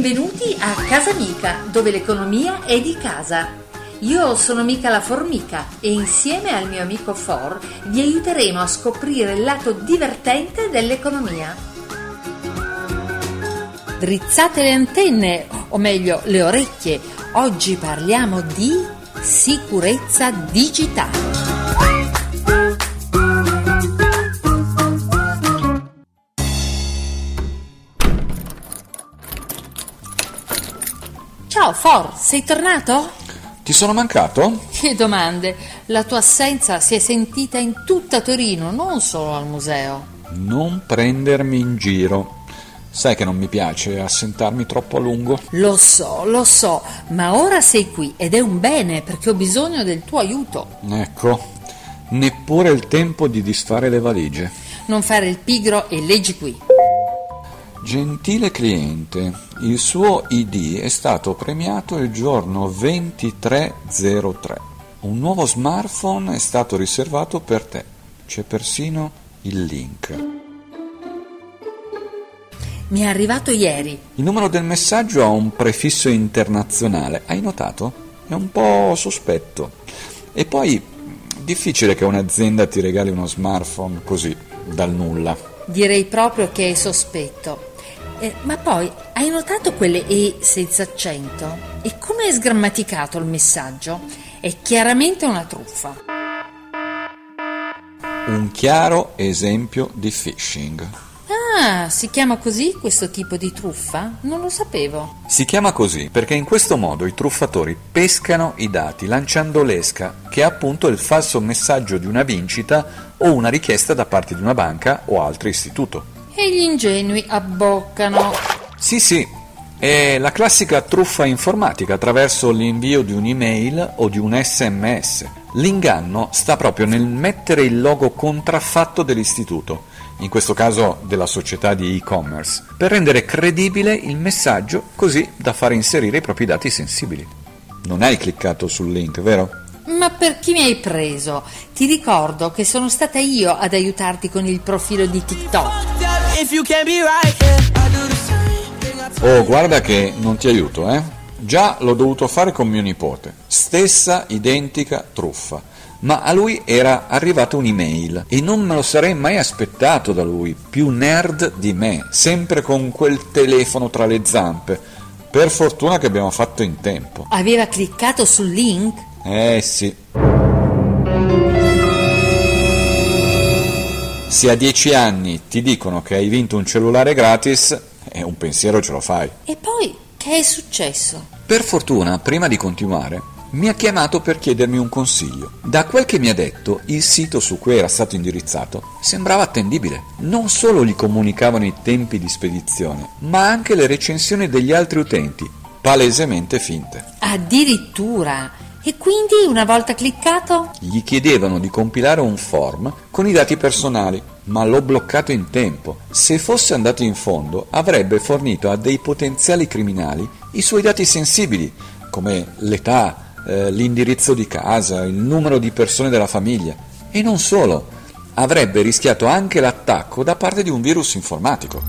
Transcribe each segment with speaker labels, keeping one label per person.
Speaker 1: Benvenuti a Casa Mica, dove l'economia è di casa. Io sono Mica la Formica e insieme al mio amico For vi aiuteremo a scoprire il lato divertente dell'economia. Drizzate le antenne, o meglio le orecchie. Oggi parliamo di sicurezza digitale. For, sei tornato?
Speaker 2: Ti sono mancato?
Speaker 1: Che domande! La tua assenza si è sentita in tutta Torino, non solo al museo.
Speaker 2: Non prendermi in giro. Sai che non mi piace assentarmi troppo a lungo.
Speaker 1: Lo so, lo so, ma ora sei qui ed è un bene perché ho bisogno del tuo aiuto.
Speaker 2: Ecco, neppure il tempo di disfare le valigie.
Speaker 1: Non fare il pigro e leggi qui.
Speaker 2: Gentile cliente, il suo ID è stato premiato il giorno 2303. Un nuovo smartphone è stato riservato per te. C'è persino il link.
Speaker 1: Mi è arrivato ieri.
Speaker 2: Il numero del messaggio ha un prefisso internazionale. Hai notato? È un po' sospetto. E poi difficile che un'azienda ti regali uno smartphone così, dal nulla.
Speaker 1: Direi proprio che è sospetto. Eh, ma poi hai notato quelle E senza accento? E come è sgrammaticato il messaggio? È chiaramente una truffa.
Speaker 2: Un chiaro esempio di phishing.
Speaker 1: Ah, si chiama così questo tipo di truffa? Non lo sapevo.
Speaker 2: Si chiama così perché in questo modo i truffatori pescano i dati lanciando l'esca, che è appunto il falso messaggio di una vincita o una richiesta da parte di una banca o altro istituto.
Speaker 1: E gli ingenui abboccano.
Speaker 2: Sì, sì, è la classica truffa informatica attraverso l'invio di un'email o di un sms. L'inganno sta proprio nel mettere il logo contraffatto dell'istituto, in questo caso della società di e-commerce, per rendere credibile il messaggio così da far inserire i propri dati sensibili. Non hai cliccato sul link, vero?
Speaker 1: Ma per chi mi hai preso? Ti ricordo che sono stata io ad aiutarti con il profilo di TikTok.
Speaker 2: Oh, guarda che non ti aiuto, eh? Già l'ho dovuto fare con mio nipote. Stessa identica truffa. Ma a lui era arrivata un'email e non me lo sarei mai aspettato da lui, più nerd di me, sempre con quel telefono tra le zampe. Per fortuna che abbiamo fatto in tempo.
Speaker 1: Aveva cliccato sul link?
Speaker 2: Eh sì. Se a dieci anni ti dicono che hai vinto un cellulare gratis, eh, un pensiero ce lo fai.
Speaker 1: E poi che è successo?
Speaker 2: Per fortuna, prima di continuare, mi ha chiamato per chiedermi un consiglio. Da quel che mi ha detto, il sito su cui era stato indirizzato sembrava attendibile. Non solo gli comunicavano i tempi di spedizione, ma anche le recensioni degli altri utenti, palesemente finte.
Speaker 1: Addirittura! E quindi, una volta cliccato?
Speaker 2: Gli chiedevano di compilare un form con i dati personali, ma l'ho bloccato in tempo. Se fosse andato in fondo, avrebbe fornito a dei potenziali criminali i suoi dati sensibili, come l'età, eh, l'indirizzo di casa, il numero di persone della famiglia. E non solo, avrebbe rischiato anche l'attacco da parte di un virus informatico.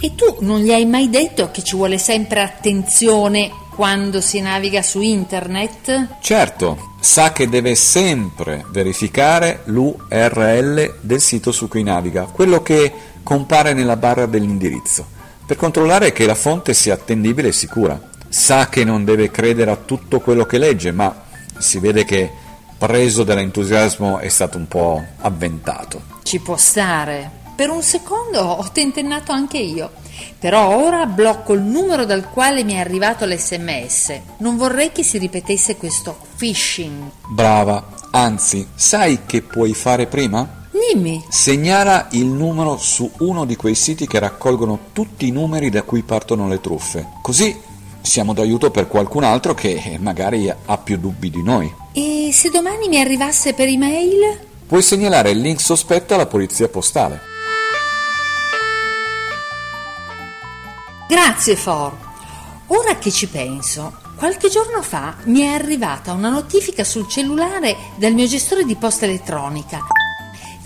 Speaker 1: E tu non gli hai mai detto che ci vuole sempre attenzione quando si naviga su internet?
Speaker 2: Certo, sa che deve sempre verificare l'URL del sito su cui naviga, quello che compare nella barra dell'indirizzo, per controllare che la fonte sia attendibile e sicura. Sa che non deve credere a tutto quello che legge, ma si vede che preso dall'entusiasmo è stato un po' avventato.
Speaker 1: Ci può stare. Per un secondo ho tentennato anche io. Però ora blocco il numero dal quale mi è arrivato l'SMS. Non vorrei che si ripetesse questo phishing.
Speaker 2: Brava, anzi, sai che puoi fare prima?
Speaker 1: Dimmi.
Speaker 2: Segnala il numero su uno di quei siti che raccolgono tutti i numeri da cui partono le truffe. Così siamo d'aiuto per qualcun altro che magari ha più dubbi di noi.
Speaker 1: E se domani mi arrivasse per email?
Speaker 2: Puoi segnalare il link sospetto alla polizia postale.
Speaker 1: Grazie For. Ora che ci penso, qualche giorno fa mi è arrivata una notifica sul cellulare dal mio gestore di posta elettronica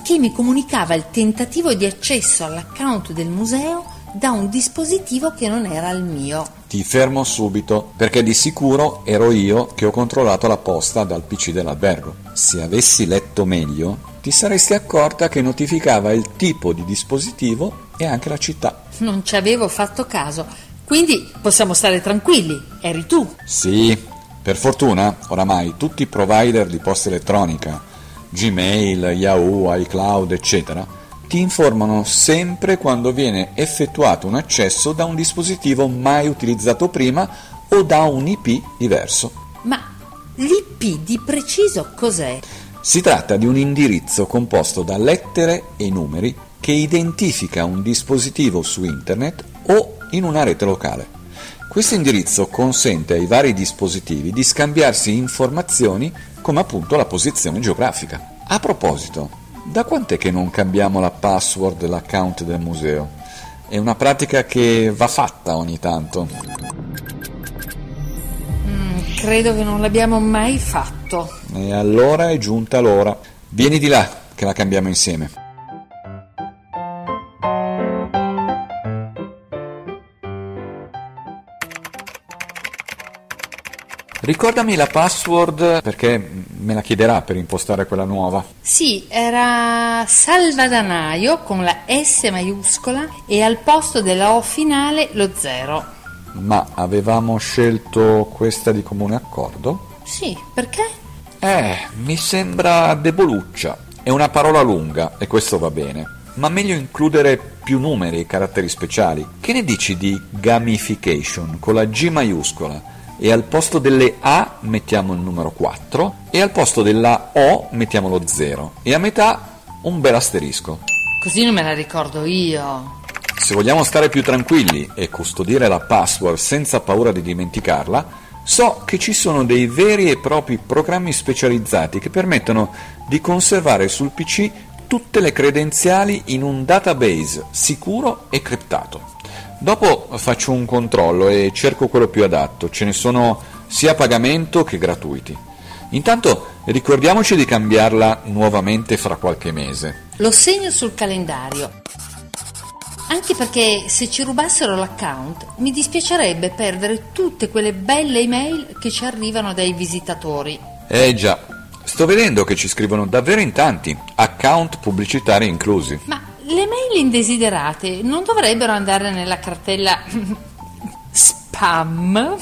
Speaker 1: che mi comunicava il tentativo di accesso all'account del museo da un dispositivo che non era il mio.
Speaker 2: Ti fermo subito, perché di sicuro ero io che ho controllato la posta dal PC dell'albergo. Se avessi letto meglio, ti saresti accorta che notificava il tipo di dispositivo e anche la città.
Speaker 1: Non ci avevo fatto caso, quindi possiamo stare tranquilli, eri tu.
Speaker 2: Sì, per fortuna oramai tutti i provider di posta elettronica, Gmail, Yahoo, iCloud, eccetera, ti informano sempre quando viene effettuato un accesso da un dispositivo mai utilizzato prima o da un IP diverso.
Speaker 1: Ma l'IP di preciso cos'è?
Speaker 2: Si tratta di un indirizzo composto da lettere e numeri che identifica un dispositivo su internet o in una rete locale. Questo indirizzo consente ai vari dispositivi di scambiarsi informazioni come appunto la posizione geografica. A proposito, da quant'è che non cambiamo la password dell'account del museo? È una pratica che va fatta ogni tanto.
Speaker 1: Mm, credo che non l'abbiamo mai fatto.
Speaker 2: E allora è giunta l'ora. Vieni di là, che la cambiamo insieme. Ricordami la password perché me la chiederà per impostare quella nuova.
Speaker 1: Sì, era Salvadanaio con la S maiuscola e al posto della O finale lo zero.
Speaker 2: Ma avevamo scelto questa di comune accordo?
Speaker 1: Sì, perché?
Speaker 2: Eh, mi sembra deboluccia. È una parola lunga e questo va bene. Ma meglio includere più numeri e caratteri speciali. Che ne dici di gamification con la G maiuscola? E al posto delle A mettiamo il numero 4 e al posto della O mettiamo lo 0 e a metà un bel asterisco.
Speaker 1: Così non me la ricordo io.
Speaker 2: Se vogliamo stare più tranquilli e custodire la password senza paura di dimenticarla, so che ci sono dei veri e propri programmi specializzati che permettono di conservare sul PC tutte le credenziali in un database sicuro e criptato. Dopo faccio un controllo e cerco quello più adatto, ce ne sono sia a pagamento che gratuiti. Intanto ricordiamoci di cambiarla nuovamente fra qualche mese.
Speaker 1: Lo segno sul calendario. Anche perché se ci rubassero l'account mi dispiacerebbe perdere tutte quelle belle email che ci arrivano dai visitatori.
Speaker 2: Eh già, sto vedendo che ci scrivono davvero in tanti, account pubblicitari inclusi.
Speaker 1: Ma le mail indesiderate non dovrebbero andare nella cartella spam?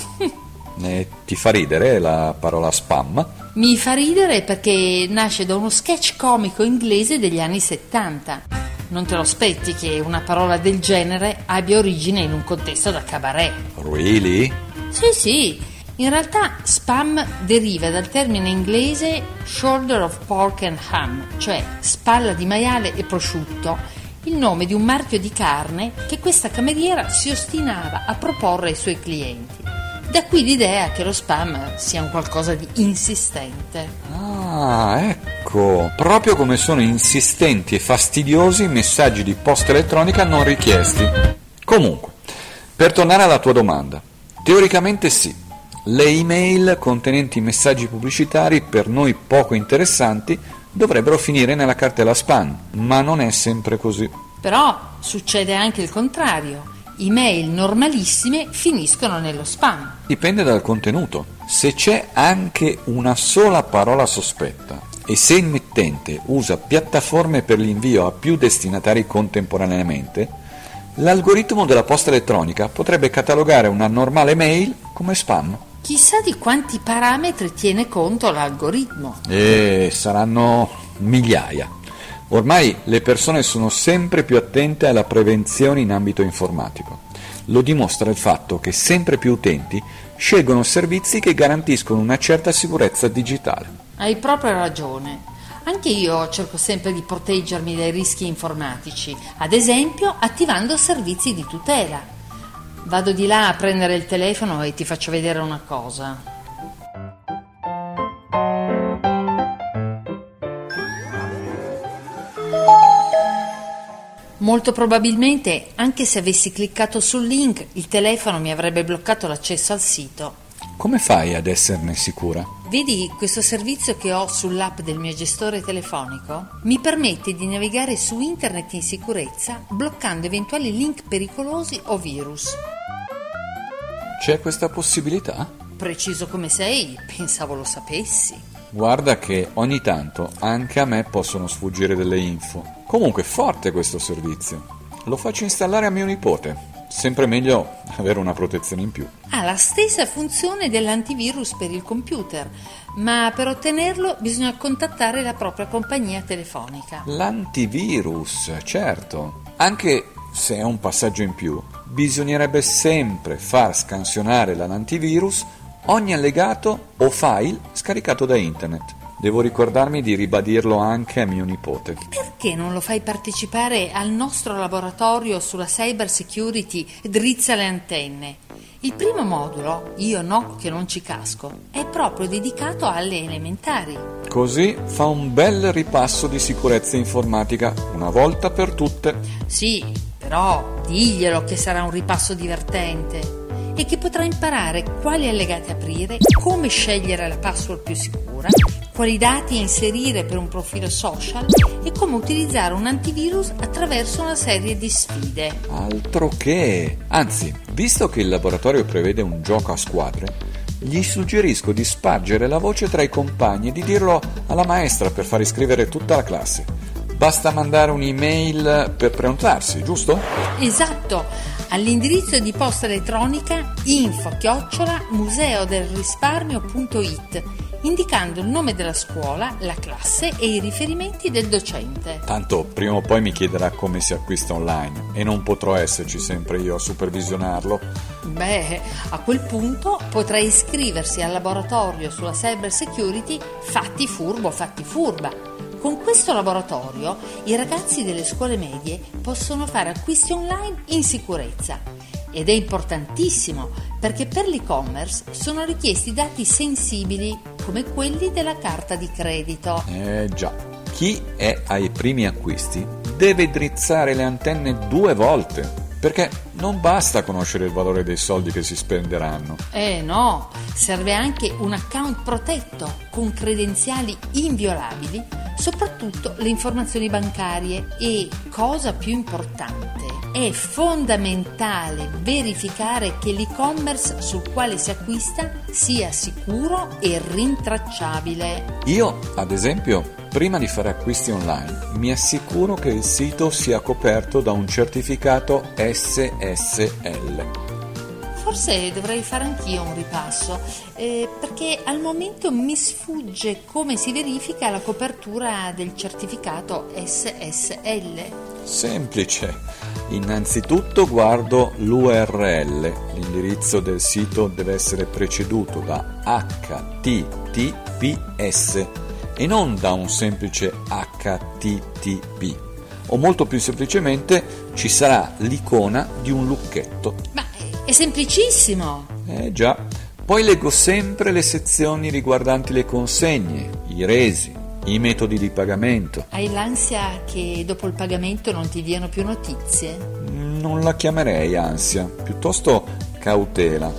Speaker 2: Eh, ti fa ridere la parola spam?
Speaker 1: Mi fa ridere perché nasce da uno sketch comico inglese degli anni 70. Non te lo aspetti che una parola del genere abbia origine in un contesto da cabaret.
Speaker 2: Really?
Speaker 1: Sì, sì. In realtà spam deriva dal termine inglese shoulder of pork and ham, cioè spalla di maiale e prosciutto, il nome di un marchio di carne che questa cameriera si ostinava a proporre ai suoi clienti. Da qui l'idea che lo spam sia un qualcosa di insistente.
Speaker 2: Ah, ecco, proprio come sono insistenti e fastidiosi i messaggi di posta elettronica non richiesti. Comunque, per tornare alla tua domanda, teoricamente sì, le email contenenti messaggi pubblicitari per noi poco interessanti dovrebbero finire nella cartella spam, ma non è sempre così.
Speaker 1: Però succede anche il contrario. Email normalissime finiscono nello spam.
Speaker 2: Dipende dal contenuto. Se c'è anche una sola parola sospetta e se il mittente usa piattaforme per l'invio a più destinatari contemporaneamente, l'algoritmo della posta elettronica potrebbe catalogare una normale mail come spam.
Speaker 1: Chissà di quanti parametri tiene conto l'algoritmo.
Speaker 2: E saranno migliaia. Ormai le persone sono sempre più attente alla prevenzione in ambito informatico. Lo dimostra il fatto che sempre più utenti scelgono servizi che garantiscono una certa sicurezza digitale.
Speaker 1: Hai proprio ragione. Anche io cerco sempre di proteggermi dai rischi informatici, ad esempio attivando servizi di tutela. Vado di là a prendere il telefono e ti faccio vedere una cosa. Molto probabilmente, anche se avessi cliccato sul link, il telefono mi avrebbe bloccato l'accesso al sito.
Speaker 2: Come fai ad esserne sicura?
Speaker 1: Vedi questo servizio che ho sull'app del mio gestore telefonico? Mi permette di navigare su internet in sicurezza bloccando eventuali link pericolosi o virus.
Speaker 2: C'è questa possibilità?
Speaker 1: Preciso come sei, pensavo lo sapessi.
Speaker 2: Guarda che ogni tanto anche a me possono sfuggire delle info. Comunque forte questo servizio. Lo faccio installare a mio nipote. Sempre meglio avere una protezione in più.
Speaker 1: Ha la stessa funzione dell'antivirus per il computer, ma per ottenerlo bisogna contattare la propria compagnia telefonica.
Speaker 2: L'antivirus, certo. Anche se è un passaggio in più, bisognerebbe sempre far scansionare l'antivirus ogni allegato o file scaricato da internet. Devo ricordarmi di ribadirlo anche a mio nipote.
Speaker 1: Perché non lo fai partecipare al nostro laboratorio sulla cyber security Drizza le antenne? Il primo modulo, Io no che non ci casco, è proprio dedicato alle elementari.
Speaker 2: Così fa un bel ripasso di sicurezza informatica, una volta per tutte.
Speaker 1: Sì, però diglielo che sarà un ripasso divertente e che potrà imparare quali allegati aprire, come scegliere la password più sicura quali dati inserire per un profilo social e come utilizzare un antivirus attraverso una serie di sfide.
Speaker 2: Altro che! Anzi, visto che il laboratorio prevede un gioco a squadre, gli suggerisco di spargere la voce tra i compagni e di dirlo alla maestra per far iscrivere tutta la classe. Basta mandare un'email per prenotarsi, giusto?
Speaker 1: Esatto, all'indirizzo di posta elettronica info chiocciola museodelrisparmio.it indicando il nome della scuola, la classe e i riferimenti del docente.
Speaker 2: Tanto prima o poi mi chiederà come si acquista online e non potrò esserci sempre io a supervisionarlo.
Speaker 1: Beh, a quel punto potrà iscriversi al laboratorio sulla cyber security Fatti furbo, fatti furba. Con questo laboratorio i ragazzi delle scuole medie possono fare acquisti online in sicurezza ed è importantissimo perché per l'e-commerce sono richiesti dati sensibili come quelli della carta di credito.
Speaker 2: Eh già, chi è ai primi acquisti deve drizzare le antenne due volte. Perché non basta conoscere il valore dei soldi che si spenderanno.
Speaker 1: Eh no, serve anche un account protetto con credenziali inviolabili, soprattutto le informazioni bancarie e, cosa più importante, è fondamentale verificare che l'e-commerce sul quale si acquista sia sicuro e rintracciabile.
Speaker 2: Io, ad esempio, prima di fare acquisti online, mi assicuro che il sito sia coperto da un certificato SSL.
Speaker 1: Forse dovrei fare anch'io un ripasso, eh, perché al momento mi sfugge come si verifica la copertura del certificato SSL.
Speaker 2: Semplice. Innanzitutto guardo l'URL, l'indirizzo del sito deve essere preceduto da HTTPS e non da un semplice HTTP. O molto più semplicemente ci sarà l'icona di un lucchetto.
Speaker 1: Ma è semplicissimo!
Speaker 2: Eh già. Poi leggo sempre le sezioni riguardanti le consegne, i resi, i metodi di pagamento.
Speaker 1: Hai l'ansia che dopo il pagamento non ti diano più notizie?
Speaker 2: Non la chiamerei ansia, piuttosto cautela.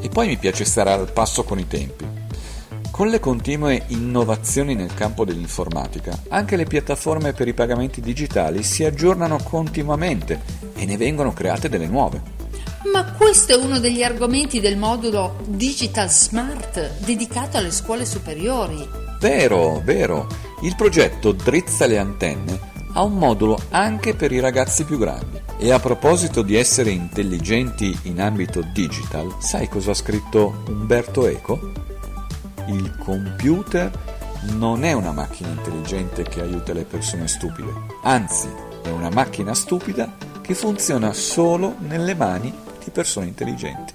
Speaker 2: E poi mi piace stare al passo con i tempi. Con le continue innovazioni nel campo dell'informatica, anche le piattaforme per i pagamenti digitali si aggiornano continuamente e ne vengono create delle nuove.
Speaker 1: Ma questo è uno degli argomenti del modulo Digital Smart dedicato alle scuole superiori.
Speaker 2: Vero, vero. Il progetto Drizza le antenne ha un modulo anche per i ragazzi più grandi. E a proposito di essere intelligenti in ambito digital, sai cosa ha scritto Umberto Eco? Il computer non è una macchina intelligente che aiuta le persone stupide, anzi è una macchina stupida che funziona solo nelle mani di persone intelligenti.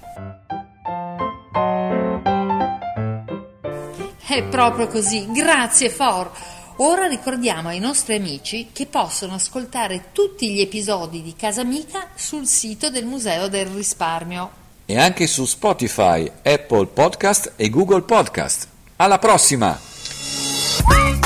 Speaker 1: È proprio così, grazie For. Ora ricordiamo ai nostri amici che possono ascoltare tutti gli episodi di Casa Amica sul sito del Museo del Risparmio.
Speaker 2: E anche su Spotify, Apple Podcast e Google Podcast. Alla prossima!